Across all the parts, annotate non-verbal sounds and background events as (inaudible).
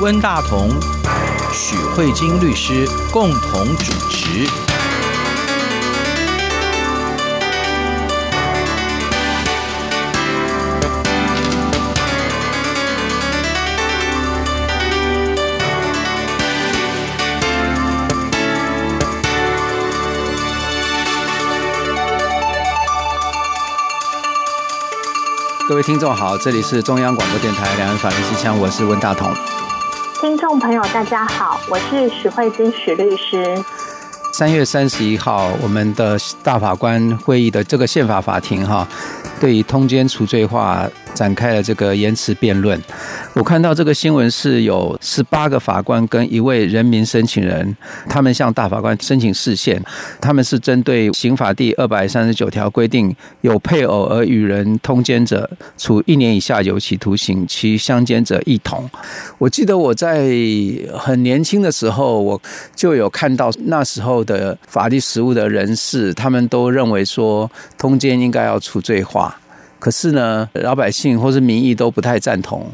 温大同、许慧晶律师共同主持。各位听众好，这里是中央广播电台两岸法律气象，我是温大同。听众朋友大家好，我是许慧君许律师。三月三十一号，我们的大法官会议的这个宪法法庭哈，对于通奸除罪化展开了这个言词辩论。我看到这个新闻是有十八个法官跟一位人民申请人，他们向大法官申请释宪。他们是针对刑法第二百三十九条规定，有配偶而与人通奸者，处一年以下有期徒刑，其相奸者一同。我记得我在很年轻的时候，我就有看到那时候的法律实务的人士，他们都认为说通奸应该要除罪化，可是呢，老百姓或是民意都不太赞同。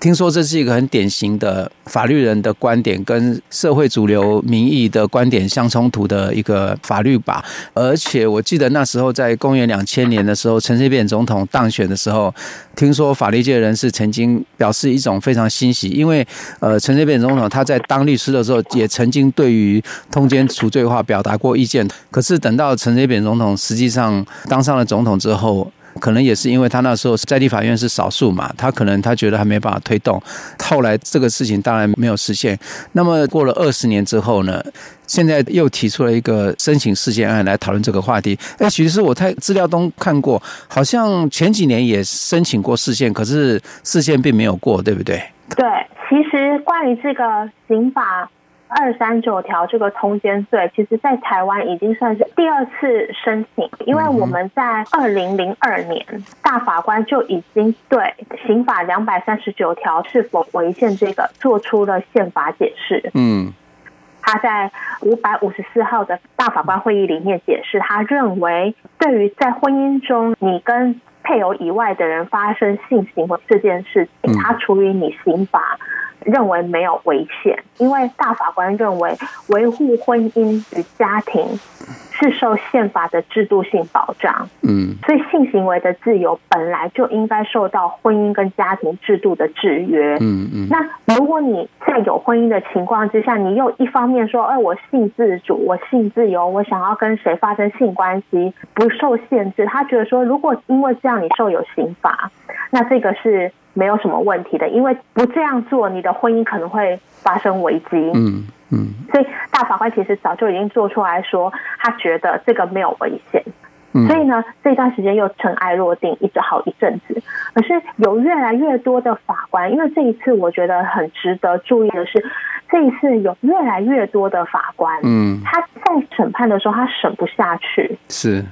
听说这是一个很典型的法律人的观点，跟社会主流民意的观点相冲突的一个法律吧。而且我记得那时候在公元两千年的时候，陈水扁总统当选的时候，听说法律界人士曾经表示一种非常欣喜，因为呃，陈水扁总统他在当律师的时候也曾经对于通奸除罪化表达过意见。可是等到陈水扁总统实际上当上了总统之后，可能也是因为他那时候在地法院是少数嘛，他可能他觉得还没办法推动，后来这个事情当然没有实现。那么过了二十年之后呢，现在又提出了一个申请事件案来讨论这个话题。哎，其实我在资料中看过，好像前几年也申请过事件，可是事件并没有过，对不对？对，其实关于这个刑法。二三九条这个通奸罪，其实在台湾已经算是第二次申请，因为我们在二零零二年大法官就已经对刑法两百三十九条是否违宪这个做出了宪法解释。嗯，他在五百五十四号的大法官会议里面解释，他认为对于在婚姻中你跟配偶以外的人发生性行为这件事情，他处于你刑法。认为没有违宪，因为大法官认为维护婚姻与家庭是受宪法的制度性保障。嗯，所以性行为的自由本来就应该受到婚姻跟家庭制度的制约。嗯嗯。那如果你在有婚姻的情况之下，你又一方面说，哎，我性自主，我性自由，我想要跟谁发生性关系不受限制，他觉得说，如果因为这样你受有刑罚，那这个是。没有什么问题的，因为不这样做，你的婚姻可能会发生危机。嗯嗯，所以大法官其实早就已经做出来说，他觉得这个没有危险。所以呢，这段时间又尘埃落定，一直好一阵子。可是有越来越多的法官，因为这一次我觉得很值得注意的是，这一次有越来越多的法官，嗯，他在审判的时候他审不下去，是。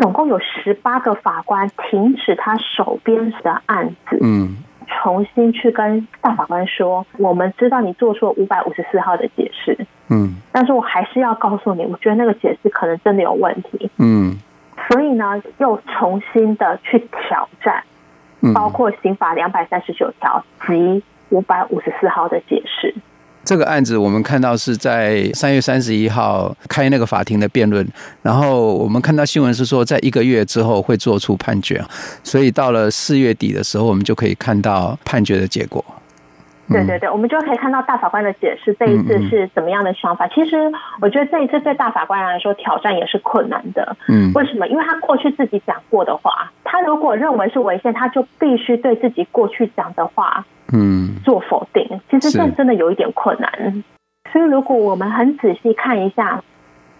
总共有十八个法官停止他手边的案子，嗯。重新去跟大法官说，我们知道你做出了五百五十四号的解释，嗯，但是我还是要告诉你，我觉得那个解释可能真的有问题，嗯，所以呢，又重新的去挑战，包括刑法两百三十九条及五百五十四号的解释。这个案子我们看到是在三月三十一号开那个法庭的辩论，然后我们看到新闻是说，在一个月之后会做出判决，所以到了四月底的时候，我们就可以看到判决的结果。对对对，我们就可以看到大法官的解释，这一次是怎么样的想法。其实我觉得这一次对大法官来说挑战也是困难的。嗯，为什么？因为他过去自己讲过的话，他如果认为是违宪，他就必须对自己过去讲的话。嗯，做否定，其实这真的有一点困难。所以，如果我们很仔细看一下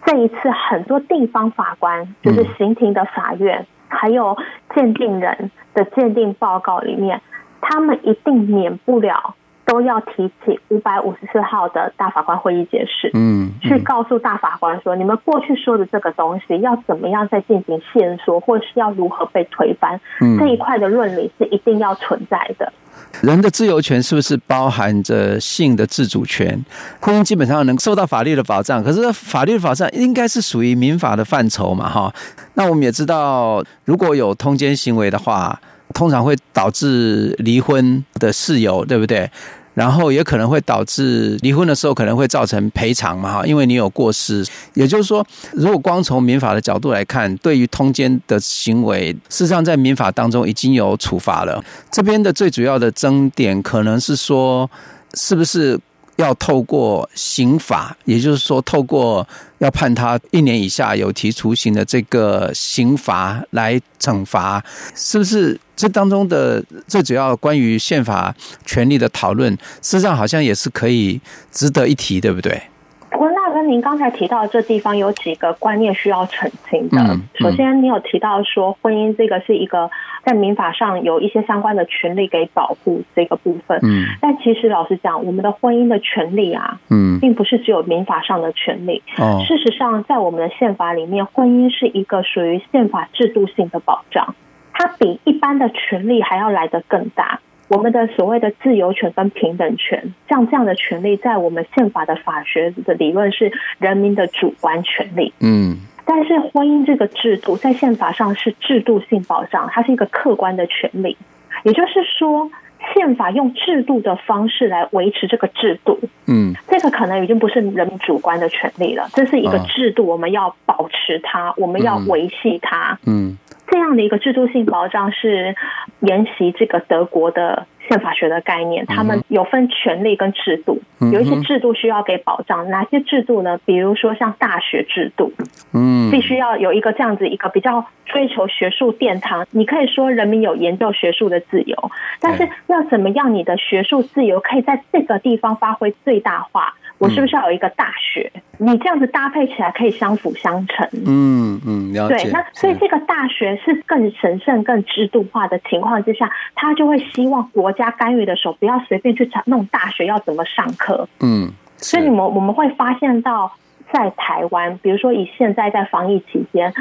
这一次很多地方法官，就是刑庭的法院，还有鉴定人的鉴定报告里面，他们一定免不了都要提起五百五十四号的大法官会议解释，嗯，去告诉大法官说，你们过去说的这个东西要怎么样再进行线索，或是要如何被推翻，这一块的论理是一定要存在的。人的自由权是不是包含着性的自主权？婚姻基本上能受到法律的保障，可是法律的保障应该是属于民法的范畴嘛？哈，那我们也知道，如果有通奸行为的话，通常会导致离婚的事由，对不对？然后也可能会导致离婚的时候可能会造成赔偿嘛，哈，因为你有过失。也就是说，如果光从民法的角度来看，对于通奸的行为，事实上在民法当中已经有处罚了。这边的最主要的争点可能是说，是不是？要透过刑法，也就是说，透过要判他一年以下有期徒刑的这个刑罚来惩罚，是不是？这当中的最主要关于宪法权利的讨论，事实上好像也是可以值得一提，对不对？不过，那跟您刚才提到这地方有几个观念需要澄清的。嗯嗯、首先，你有提到说婚姻这个是一个。在民法上有一些相关的权利给保护这个部分，嗯，但其实老实讲，我们的婚姻的权利啊，嗯，并不是只有民法上的权利。哦，事实上，在我们的宪法里面，婚姻是一个属于宪法制度性的保障，它比一般的权利还要来得更大。我们的所谓的自由权跟平等权，像这样的权利，在我们宪法的法学的理论是人民的主观权利，嗯。但是婚姻这个制度在宪法上是制度性保障，它是一个客观的权利，也就是说，宪法用制度的方式来维持这个制度，嗯，这个可能已经不是人民主观的权利了，这是一个制度，我们要保持它，我们要维系它，嗯，这样的一个制度性保障是沿袭这个德国的。宪法学的概念，他们有分权利跟制度，有一些制度需要给保障。哪些制度呢？比如说像大学制度，嗯，必须要有一个这样子一个比较追求学术殿堂。你可以说人民有研究学术的自由，但是要怎么样你的学术自由可以在这个地方发挥最大化？我是不是要有一个大学？你这样子搭配起来可以相辅相成。嗯嗯，了解。对，那所以这个大学是更神圣、更制度化的情况之下，他就会希望国家干预的时候不要随便去弄大学要怎么上课。嗯，所以你们我们会发现到，在台湾，比如说以现在在防疫期间，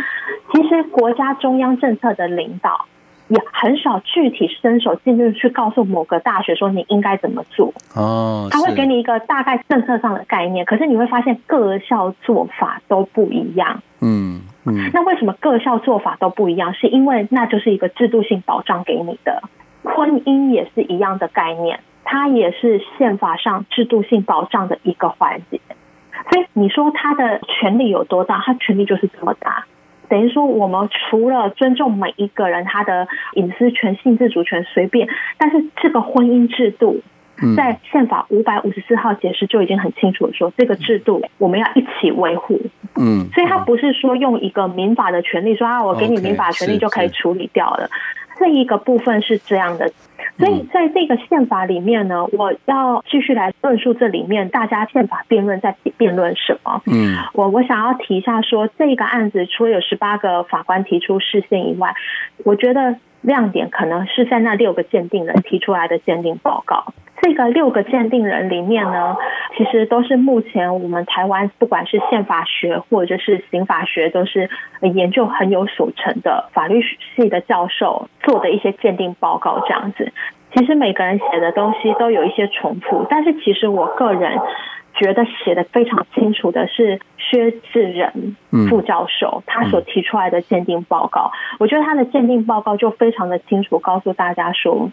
其实国家中央政策的领导。也很少具体伸手进去去告诉某个大学说你应该怎么做哦，他会给你一个大概政策上的概念，可是你会发现各校做法都不一样。嗯嗯，那为什么各校做法都不一样？是因为那就是一个制度性保障给你的。婚姻也是一样的概念，它也是宪法上制度性保障的一个环节。所以你说他的权利有多大？他权利就是这么大。等于说，我们除了尊重每一个人他的隐私权、性自主权随便，但是这个婚姻制度，在宪法五百五十四号解释就已经很清楚的说，这个制度我们要一起维护。嗯，所以他不是说用一个民法的权利说啊，我给你民法权利就可以处理掉了。这一个部分是这样的。所以在这个宪法里面呢，我要继续来论述这里面大家宪法辩论在辩论什么。嗯，我我想要提一下说，这个案子除了有十八个法官提出释宪以外，我觉得亮点可能是在那六个鉴定人提出来的鉴定报告。这个六个鉴定人里面呢，其实都是目前我们台湾不管是宪法学或者是刑法学，都是研究很有所成的法律系的教授做的一些鉴定报告这样子。其实每个人写的东西都有一些重复，但是其实我个人觉得写的非常清楚的是薛志仁副教授他所提出来的鉴定报告。我觉得他的鉴定报告就非常的清楚，告诉大家说。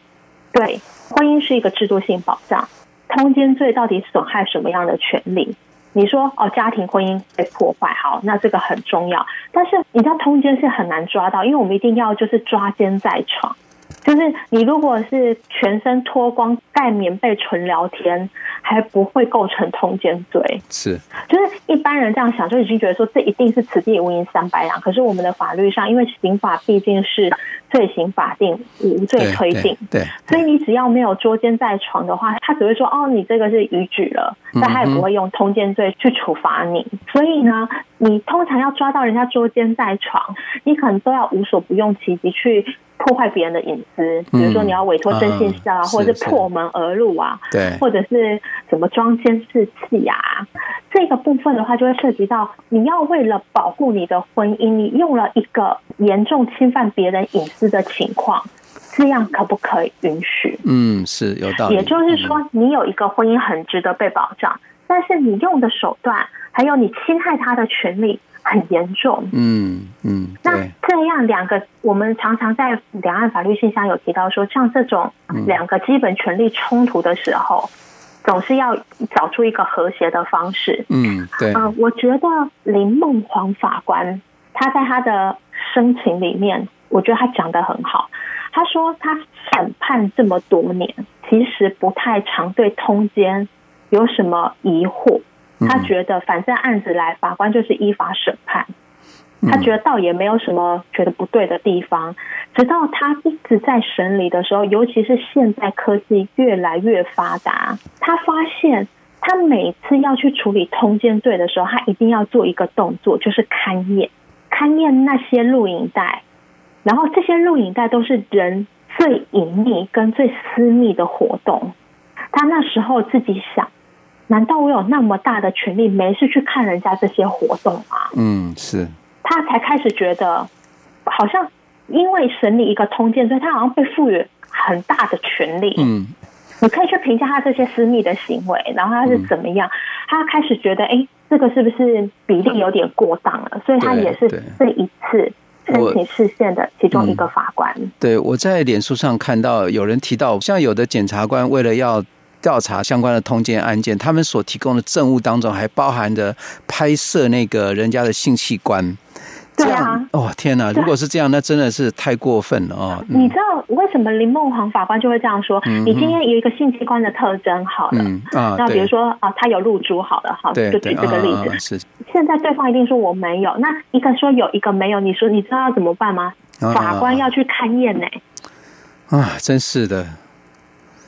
对，婚姻是一个制度性保障。通奸罪到底损害什么样的权利？你说哦，家庭婚姻被破坏，好，那这个很重要。但是你知道，通奸是很难抓到，因为我们一定要就是抓奸在床。就是你如果是全身脱光盖棉被纯聊天，还不会构成通奸罪。是，就是一般人这样想，就已经觉得说这一定是此地无银三百 (laughs) 两。可是我们的法律上，因为刑法毕竟是。罪行法定无罪推定，对，所以你只要没有捉奸在床的话，他只会说哦，你这个是逾矩了，但他也不会用通奸罪去处罚你。所以呢，你通常要抓到人家捉奸在床，你可能都要无所不用其极去破坏别人的隐私，比如说你要委托征信社啊，或者是破门而入啊，对，或者是什么装监视器啊。这个部分的话，就会涉及到你要为了保护你的婚姻，你用了一个严重侵犯别人隐私的情况，这样可不可以允许？嗯，是有道理。也就是说，你有一个婚姻很值得被保障，但是你用的手段，还有你侵害他的权利，很严重。嗯嗯，那这样两个，我们常常在两岸法律信箱有提到说，像这种两个基本权利冲突的时候，嗯、总是要找出一个和谐的方式。嗯，对。嗯、呃，我觉得林梦黄法官他在他的申请里面，我觉得他讲的很好。他说他审判这么多年，其实不太常对通奸有什么疑惑。他觉得反正案子来，法官就是依法审判。他觉得倒也没有什么觉得不对的地方。直到他一直在审理的时候，尤其是现在科技越来越发达，他发现他每次要去处理通奸罪的时候，他一定要做一个动作，就是勘验，勘验那些录影带。然后这些录影带都是人最隐秘跟最私密的活动。他那时候自己想。难道我有那么大的权利，没事去看人家这些活动吗？嗯，是。他才开始觉得，好像因为审理一个通奸，所以他好像被赋予很大的权利。嗯，你可以去评价他这些私密的行为，然后他是怎么样？嗯、他开始觉得，哎、欸，这个是不是比例有点过当了？所以他也是这一次申请释宪的其中一个法官。嗯、对，我在脸书上看到有人提到，像有的检察官为了要。调查相关的通奸案件，他们所提供的证物当中还包含着拍摄那个人家的性器官。这样，对啊，哦天哪！如果是这样，那真的是太过分了哦。你知道为什么林孟煌法官就会这样说？嗯、你今天有一个性器官的特征，好了，嗯、啊，那比如说啊，他有露珠，好了，好，就举这个例子。啊、是。现在对方一定说我没有，那一个说有一个没有，你说你知道要怎么办吗？法官要去勘验呢。啊，真是的。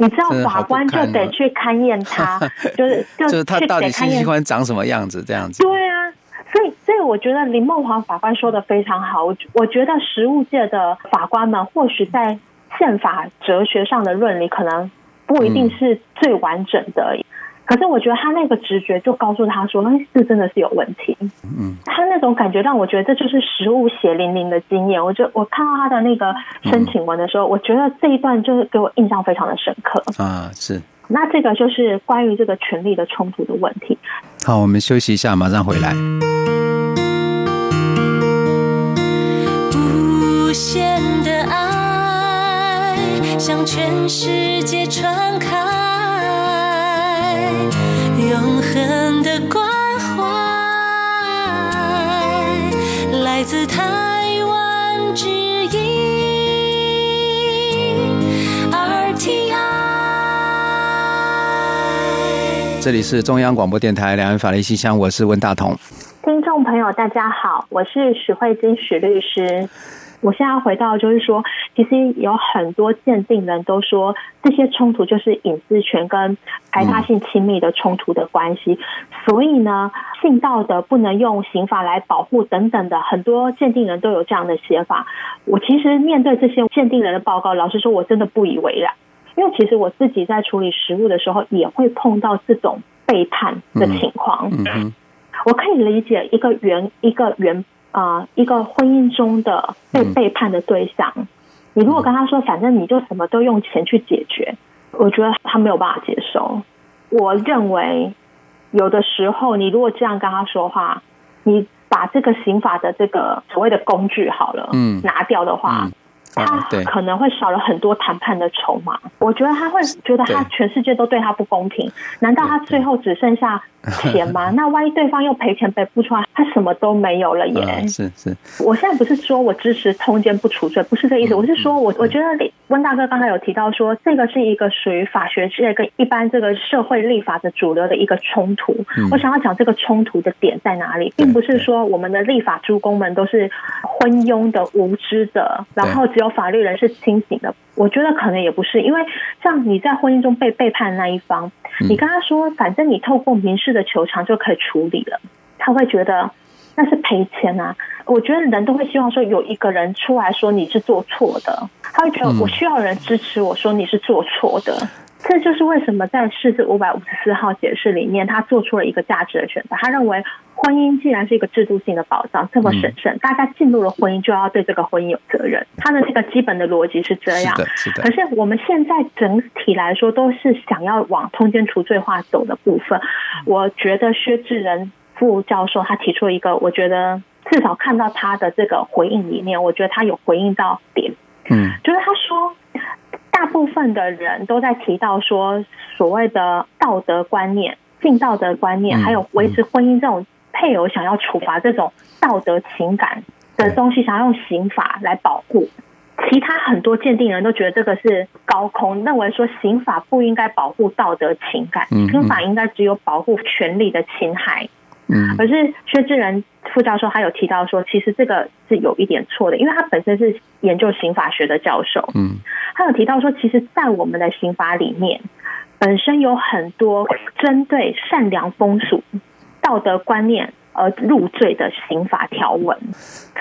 你知道法官就得去勘验他，(laughs) 就是就是他到底性器官长什么样子这样子。对啊，所以所以我觉得林梦华法官说的非常好。我我觉得实务界的法官们或许在宪法哲学上的论理可能不一定是最完整的。嗯可是我觉得他那个直觉就告诉他说，那这真的是有问题。嗯，他那种感觉让我觉得这就是食物血淋淋的经验。我就我看到他的那个申请文的时候，我觉得这一段就是给我印象非常的深刻。啊，是。那这个就是关于这个权力的冲突的问题。好，我们休息一下，马上回来。无限的爱向全世界传开。永恒的关怀，来自台湾之音 RTI。这里是中央广播电台两岸法律信箱，我是温大同。听众朋友，大家好，我是许慧金许律师。我现在回到，就是说，其实有很多鉴定人都说，这些冲突就是隐私权跟排他性亲密的冲突的关系。所以呢，性道德不能用刑法来保护等等的，很多鉴定人都有这样的写法。我其实面对这些鉴定人的报告，老实说，我真的不以为然，因为其实我自己在处理实物的时候，也会碰到这种背叛的情况。我可以理解一个原一个原。啊、呃，一个婚姻中的被背叛的对象，嗯、你如果跟他说，反正你就什么都用钱去解决，我觉得他没有办法接受。我认为，有的时候你如果这样跟他说话，你把这个刑法的这个所谓的工具好了，嗯，拿掉的话。嗯他可能会少了很多谈判的筹码，我觉得他会觉得他全世界都对他不公平。难道他最后只剩下钱吗？(laughs) 那万一对方又赔钱赔不出来，他什么都没有了耶！是是，我现在不是说我支持通奸不处罪，不是这意思。我是说我我觉得温大哥刚才有提到说，这个是一个属于法学界跟一般这个社会立法的主流的一个冲突。我想要讲这个冲突的点在哪里，并不是说我们的立法诸公们都是昏庸的、无知的，然后只有。法律人是清醒的，我觉得可能也不是，因为像你在婚姻中被背叛的那一方，你跟他说，反正你透过民事的求偿就可以处理了，他会觉得那是赔钱啊。我觉得人都会希望说有一个人出来说你是做错的，他会觉得我需要人支持我说你是做错的。这就是为什么在释字五百五十四号解释里面，他做出了一个价值的选择。他认为，婚姻既然是一个制度性的保障，这么神圣，大家进入了婚姻就要对这个婚姻有责任。他的这个基本的逻辑是这样。是的，是的。可是我们现在整体来说，都是想要往通奸除罪化走的部分。我觉得薛志仁副教授他提出了一个，我觉得至少看到他的这个回应里面，我觉得他有回应到点，嗯，就是他说，大部分的人都在提到说，所谓的道德观念、性道德观念，还有维持婚姻这种配偶想要处罚这种道德情感的东西，想要用刑法来保护。其他很多鉴定人都觉得这个是高空，认为说刑法不应该保护道德情感，刑法应该只有保护权利的侵害。嗯，可是薛志仁副教授他有提到说，其实这个是有一点错的，因为他本身是研究刑法学的教授。嗯，他有提到说，其实，在我们的刑法里面，本身有很多针对善良风俗、道德观念而入罪的刑法条文，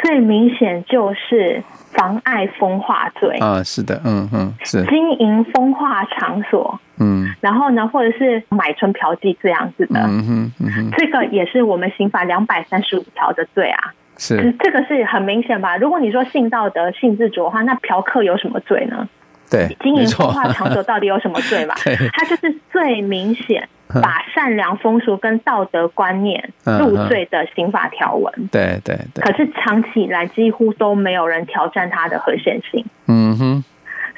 最明显就是。妨碍风化罪啊，是的，嗯嗯，是经营风化场所，嗯，然后呢，或者是买春嫖妓这样子的，嗯哼，嗯哼，这个也是我们刑法两百三十五条的罪啊，是这个是很明显吧？如果你说性道德、性自主的话，那嫖客有什么罪呢？对，经营风化场所到底有什么罪嘛？(laughs) 对，它就是最明显。把善良风俗跟道德观念入罪的刑法条文，对对对。可是长期以来几乎都没有人挑战它的合宪性。嗯哼。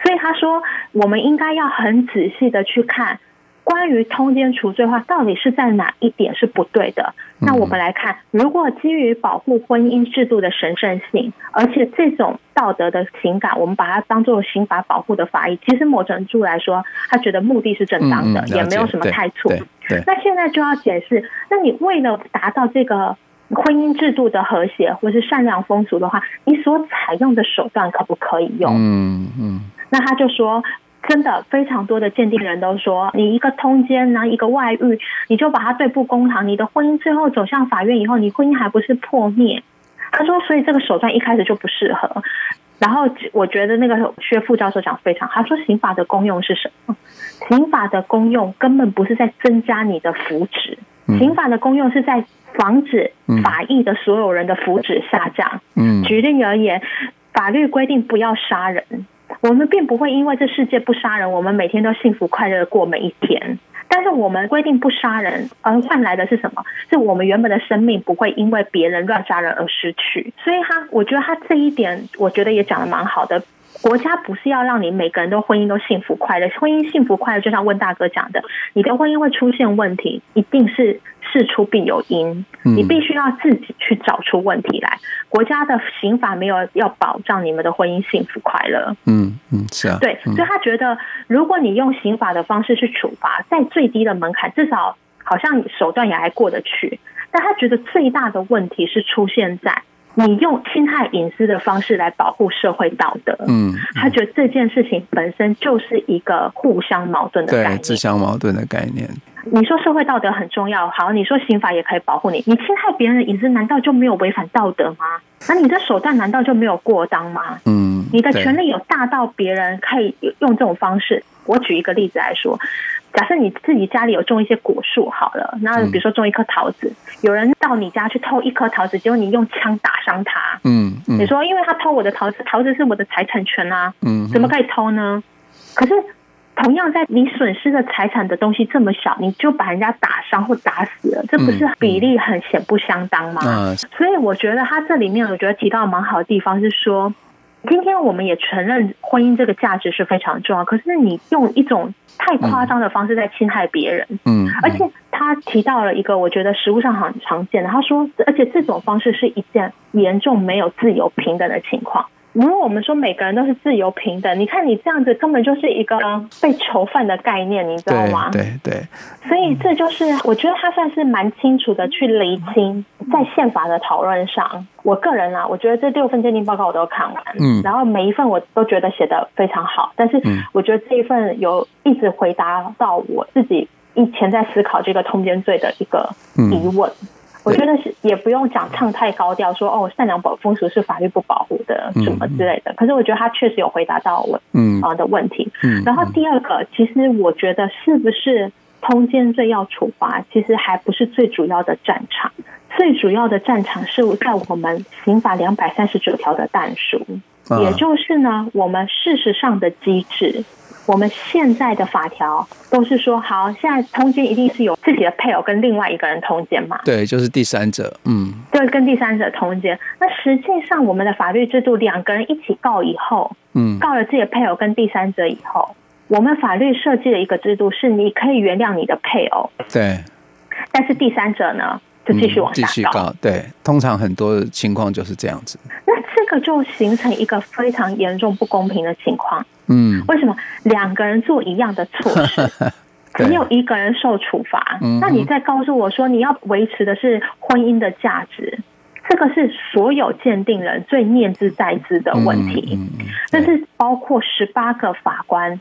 所以他说，我们应该要很仔细的去看。关于通奸除罪化，到底是在哪一点是不对的？那我们来看，如果基于保护婚姻制度的神圣性，而且这种道德的情感，我们把它当做刑法保护的法益，其实某程度来说，他觉得目的是正当的，也没有什么太错。那现在就要解释，那你为了达到这个婚姻制度的和谐，或是善良风俗的话，你所采用的手段可不可以用？嗯嗯。那他就说。真的非常多的鉴定人都说，你一个通奸，然后一个外遇，你就把他对簿公堂，你的婚姻最后走向法院以后，你婚姻还不是破灭？他说，所以这个手段一开始就不适合。然后我觉得那个薛副教授讲非常好，他说刑法的功用是什么？刑法的功用根本不是在增加你的福祉，刑法的功用是在防止法益的所有人的福祉下降。嗯，举例而言，法律规定不要杀人。我们并不会因为这世界不杀人，我们每天都幸福快乐的过每一天。但是我们规定不杀人，而换来的是什么？是我们原本的生命不会因为别人乱杀人而失去。所以他，我觉得他这一点，我觉得也讲的蛮好的。国家不是要让你每个人都婚姻都幸福快乐，婚姻幸福快乐就像温大哥讲的，你的婚姻会出现问题，一定是事出必有因，你必须要自己去找出问题来。国家的刑法没有要保障你们的婚姻幸福快乐。嗯嗯，是啊，对，所以他觉得，如果你用刑法的方式去处罚，在最低的门槛，至少好像手段也还过得去，但他觉得最大的问题是出现在。你用侵害隐私的方式来保护社会道德，嗯，他觉得这件事情本身就是一个互相矛盾的概念，对，自相矛盾的概念。你说社会道德很重要，好，你说刑法也可以保护你，你侵害别人的隐私，难道就没有违反道德吗？那你的手段难道就没有过当吗？嗯，你的权利有大到别人可以用这种方式？我举一个例子来说。假设你自己家里有种一些果树好了，那比如说种一颗桃子，有人到你家去偷一颗桃子，结果你用枪打伤他，嗯，你说因为他偷我的桃子，桃子是我的财产权啊，嗯，怎么可以偷呢？可是同样在你损失的财产的东西这么小，你就把人家打伤或打死了，这不是比例很显不相当吗？所以我觉得他这里面我觉得提到蛮好的地方是说。今天我们也承认婚姻这个价值是非常重要，可是你用一种太夸张的方式在侵害别人，嗯，而且他提到了一个我觉得实物上很常见的，他说，而且这种方式是一件严重没有自由平等的情况。如果我们说每个人都是自由平等，你看你这样子根本就是一个被囚犯的概念，你知道吗？对对。对，所以这就是我觉得他算是蛮清楚的去厘清，在宪法的讨论上，我个人啊，我觉得这六份鉴定报告我都看完，嗯，然后每一份我都觉得写得非常好，但是我觉得这一份有一直回答到我自己以前在思考这个通奸罪的一个疑问。嗯我觉得是也不用讲唱太高调，说哦，善良保风俗是法律不保护的什么之类的。可是我觉得他确实有回答到我嗯啊的问题。然后第二个，其实我觉得是不是通奸罪要处罚，其实还不是最主要的战场。最主要的战场是在我们刑法两百三十九条的但书，也就是呢，我们事实上的机制。我们现在的法条都是说，好，现在通奸一定是有自己的配偶跟另外一个人通奸嘛？对，就是第三者，嗯，对，跟第三者通奸。那实际上，我们的法律制度，两个人一起告以后，嗯，告了自己的配偶跟第三者以后，我们法律设计的一个制度是，你可以原谅你的配偶，对，但是第三者呢，就继续往下告，嗯，继续告。对，通常很多情况就是这样子。个就形成一个非常严重不公平的情况。嗯，为什么两个人做一样的错事，(laughs) 只有一个人受处罚？嗯、那你再告诉我说，你要维持的是婚姻的价值，这个是所有鉴定人最念之在之的问题。但是包括十八个法官，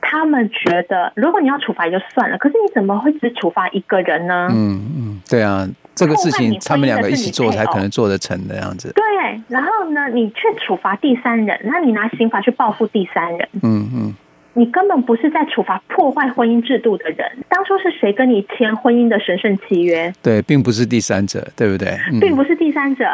他们觉得，如果你要处罚也就算了，可是你怎么会只处罚一个人呢？嗯嗯，对啊，这个事情他们两个一起做才可能做得成的样子。对。然后呢，你去处罚第三人，那你拿刑法去报复第三人，嗯嗯，你根本不是在处罚破坏婚姻制度的人。当初是谁跟你签婚姻的神圣契约？对，并不是第三者，对不对？嗯、并不是第三者，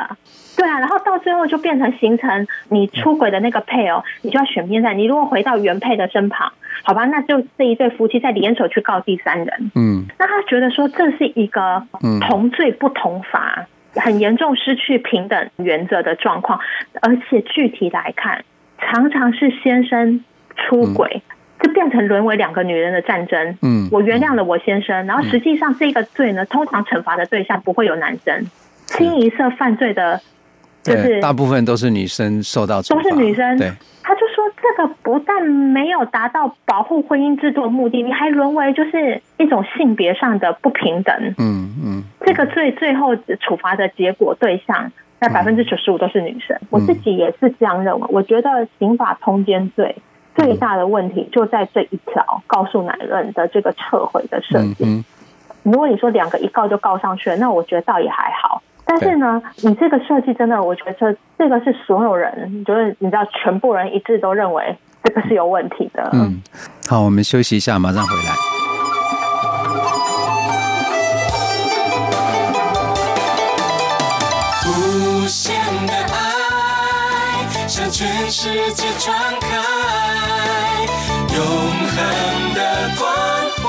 对啊。然后到最后就变成形成你出轨的那个配偶，你就要选边站。你如果回到原配的身旁，好吧，那就这一对夫妻再联手去告第三人。嗯，那他觉得说这是一个同罪不同罚。很严重失去平等原则的状况，而且具体来看，常常是先生出轨，就变成沦为两个女人的战争。嗯，我原谅了我先生，然后实际上这个罪呢，通常惩罚的对象不会有男生，清一色犯罪的，就是大部分都是女生受到都是女生。对。他就说：“这个不但没有达到保护婚姻制度的目的，你还沦为就是一种性别上的不平等。”嗯嗯，这个最最后处罚的结果对象，那百分之九十五都是女生。我自己也是这样认为。我觉得刑法通奸罪最大的问题就在这一条告诉男人的这个撤回的设计。如果你说两个一告就告上去了，那我觉得倒也还好。但是呢，你这个设计真的，我觉得这个是所有人，就是你知道，全部人一致都认为这个是有问题的。嗯，好，我们休息一下，马上回来。无限的爱向全世界传开，永恒的关怀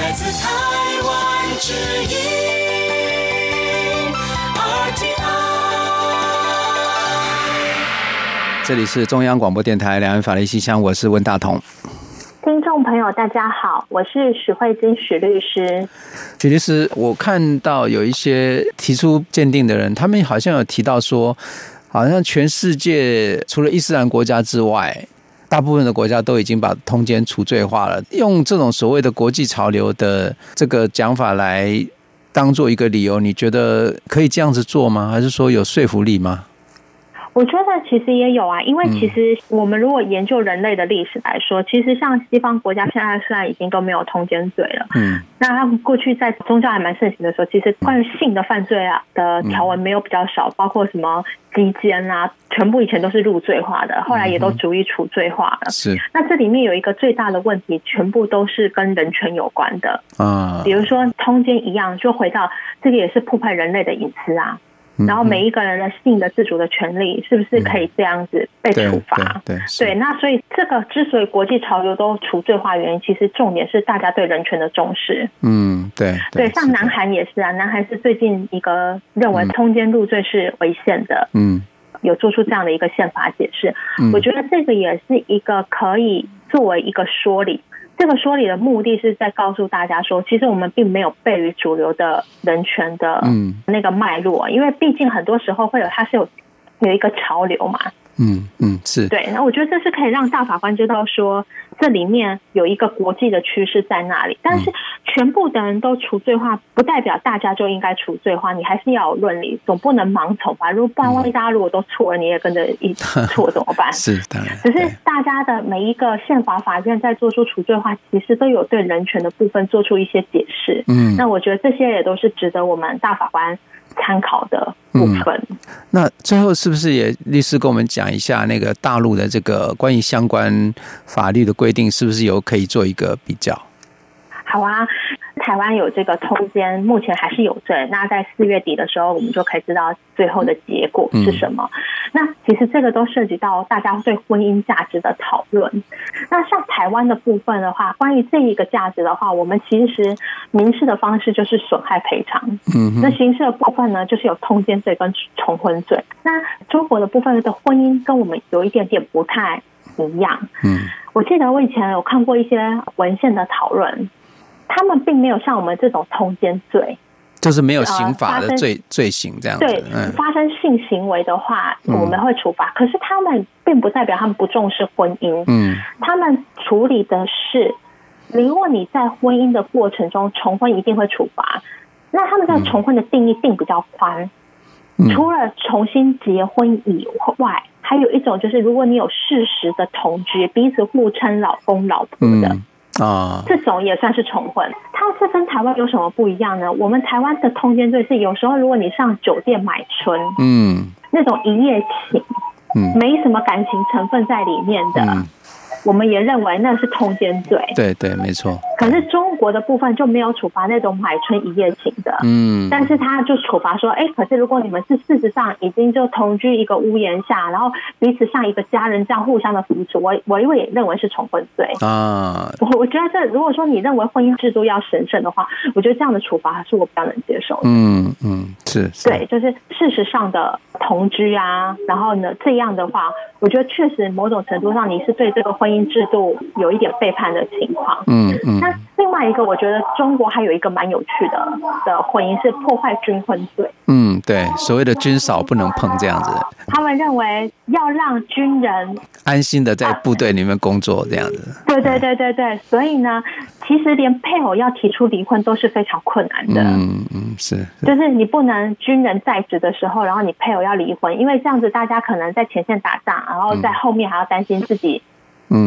来自台湾之音。这里是中央广播电台两岸法律信箱，我是温大同。听众朋友，大家好，我是许慧金许律师。许律师，我看到有一些提出鉴定的人，他们好像有提到说，好像全世界除了伊斯兰国家之外，大部分的国家都已经把通奸除罪化了。用这种所谓的国际潮流的这个讲法来当做一个理由，你觉得可以这样子做吗？还是说有说服力吗？我觉得其实也有啊，因为其实我们如果研究人类的历史来说，其实像西方国家现在虽然已经都没有通奸罪了，嗯，那他们过去在宗教还蛮盛行的时候，其实关于性的犯罪啊的条文没有比较少，包括什么鸡奸啊，全部以前都是入罪化的，后来也都逐一除罪化了。是，那这里面有一个最大的问题，全部都是跟人权有关的啊，比如说通奸一样，就回到这个也是破坏人类的隐私啊。然后每一个人的性的自主的权利，是不是可以这样子被处罚？嗯、对，对，对，对，那所以这个之所以国际潮流都除罪化，原因其实重点是大家对人权的重视。嗯，对，对，像南韩也是啊，南韩是最近一个认为通奸入罪是违宪的，嗯，有做出这样的一个宪法解释。嗯，我觉得这个也是一个可以作为一个说理。这个说理的目的是在告诉大家说，其实我们并没有背离主流的人权的那个脉络，因为毕竟很多时候会有，它是有有一个潮流嘛。嗯嗯，是对。那我觉得这是可以让大法官知道说，这里面有一个国际的趋势在那里。但是全部的人都除罪化，不代表大家就应该除罪化。你还是要有论理，总不能盲从吧？如果不然，万一大家如果都错了，你也跟着一 (laughs) 错怎么办？是当然。只是大家的每一个宪法法院在做出除罪化，其实都有对人权的部分做出一些解释。嗯，那我觉得这些也都是值得我们大法官参考的部分。嗯，那最后是不是也律师跟我们讲一下那个大陆的这个关于相关法律的规定，是不是有可以做一个比较？好啊，台湾有这个通奸，目前还是有罪。那在四月底的时候，我们就可以知道最后的结果是什么。嗯、那其实这个都涉及到大家对婚姻价值的讨论。那像台湾的部分的话，关于这一个价值的话，我们其实民事的方式就是损害赔偿。嗯，那刑事的部分呢，就是有通奸罪跟重婚罪。那中国的部分的婚姻跟我们有一点点不太一样。嗯，我记得我以前有看过一些文献的讨论。他们并没有像我们这种通奸罪，就是没有刑法的罪罪行这样子。对，发生性行为的话，我们会处罚。可是他们并不代表他们不重视婚姻。嗯，他们处理的是，如果你在婚姻的过程中重婚，一定会处罚。那他们在重婚的定义并比较宽，除了重新结婚以外，还有一种就是，如果你有事实的同居，彼此互称老公老婆的。啊，这种也算是重婚，它是跟台湾有什么不一样呢？我们台湾的通奸罪是有时候如果你上酒店买春，嗯，那种一夜情，嗯，没什么感情成分在里面的。嗯我们也认为那是通奸罪，对对，没错。可是中国的部分就没有处罚那种买春一夜情的，嗯，但是他就处罚说，哎，可是如果你们是事实上已经就同居一个屋檐下，然后彼此像一个家人这样互相的扶持，我我因为也认为是重婚罪啊。我我觉得这如果说你认为婚姻制度要神圣的话，我觉得这样的处罚还是我比较能接受的。嗯嗯，是，是，对，就是事实上的同居啊，然后呢这样的话，我觉得确实某种程度上你是对这个婚姻。制度有一点背叛的情况，嗯嗯。那另外一个，我觉得中国还有一个蛮有趣的的婚姻是破坏军婚罪。嗯，对，所谓的军嫂不能碰这样子。他们认为要让军人安心的在部队里面工作这样子。对对对对对，所以呢，其实连配偶要提出离婚都是非常困难的。嗯嗯，是。就是你不能军人在职的时候，然后你配偶要离婚，因为这样子大家可能在前线打仗，然后在后面还要担心自己。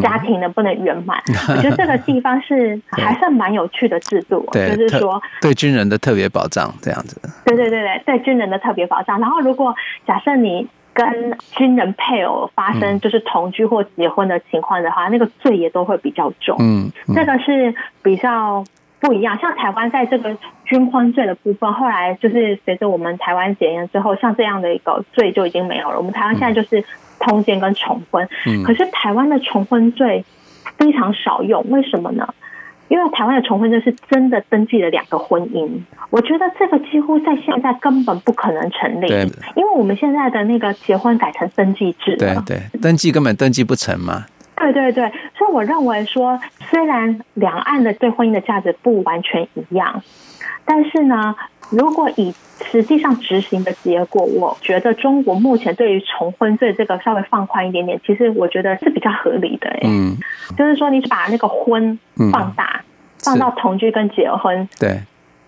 家庭能不能圆满？嗯、(laughs) 我觉得这个地方是 (laughs) 还算蛮有趣的制度，就是说对军人的特别保障这样子。对对对对，对军人的特别保障。然后，如果假设你跟军人配偶发生就是同居或结婚的情况的话，嗯、那个罪也都会比较重。嗯，嗯这个是比较不一样。像台湾在这个军婚罪的部分，后来就是随着我们台湾解严之后，像这样的一个罪就已经没有了。我们台湾现在就是。通奸跟重婚，可是台湾的重婚罪非常少用，为什么呢？因为台湾的重婚罪是真的登记了两个婚姻，我觉得这个几乎在现在根本不可能成立，对因为我们现在的那个结婚改成登记制了，对对，登记根本登记不成嘛。对对对，我认为说，虽然两岸的对婚姻的价值不完全一样，但是呢。如果以实际上执行的结果，我觉得中国目前对于重婚罪这个稍微放宽一点点，其实我觉得是比较合理的。嗯，就是说你把那个婚放大，嗯、放到同居跟结婚。对。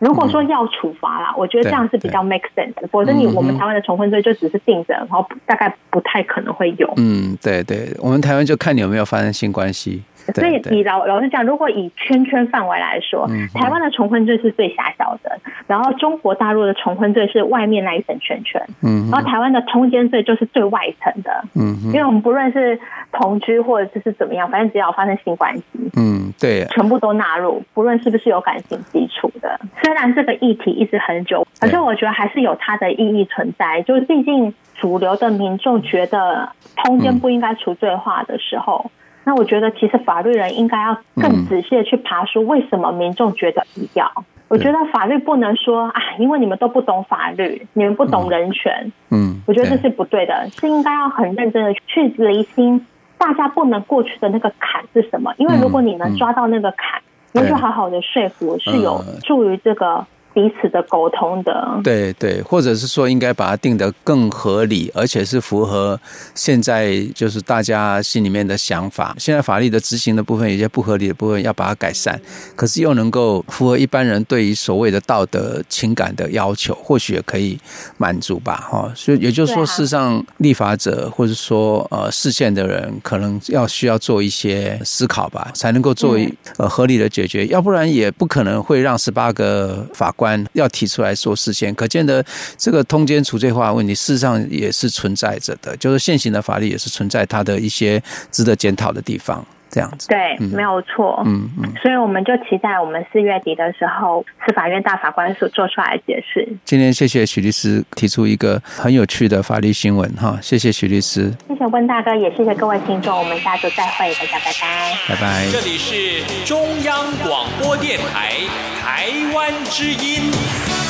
如果说要处罚啦，我觉得这样是比较 make sense 的。否则你我们台湾的重婚罪就只是定着，然后大概不太可能会有。嗯，对对，我们台湾就看你有没有发生性关系。所以你老老实讲，如果以圈圈范围来说，台湾的重婚罪是最狭小的，然后中国大陆的重婚罪是外面那一层圈圈，嗯，然后台湾的通奸罪就是最外层的，嗯，因为我们不论是同居或者是怎么样，反正只要发生性关系，嗯，对，全部都纳入，不论是不是有感情基础的。虽然这个议题一直很久，可是我觉得还是有它的意义存在，就是毕竟主流的民众觉得通奸不应该除罪化的时候。那我觉得，其实法律人应该要更仔细的去爬梳，为什么民众觉得必要？嗯、我觉得法律不能说啊，因为你们都不懂法律，你们不懂人权。嗯，我觉得这是不对的，是应该要很认真的去厘清，大家不能过去的那个坎是什么？因为如果你能抓到那个坎，那、嗯嗯、就好好的说服，是有助于这个。彼此的沟通的，对对，或者是说应该把它定得更合理，而且是符合现在就是大家心里面的想法。现在法律的执行的部分，有些不合理的部分要把它改善，可是又能够符合一般人对于所谓的道德情感的要求，或许也可以满足吧。哈，所以也就是说，事实上立法者或者说呃视线的人，可能要需要做一些思考吧，才能够做一呃合理的解决，要不然也不可能会让十八个法。官要提出来说事先，可见的这个通奸除罪化问题，事实上也是存在着的，就是现行的法律也是存在它的一些值得检讨的地方。这样子。对，嗯、没有错。嗯嗯，所以我们就期待我们四月底的时候，司法院大法官所做出来的解释。今天谢谢许律师提出一个很有趣的法律新闻哈，谢谢许律师，谢谢温大哥，也谢谢各位听众，我们下周再会，大家拜拜，拜拜。这里是中央广播电台台湾之音。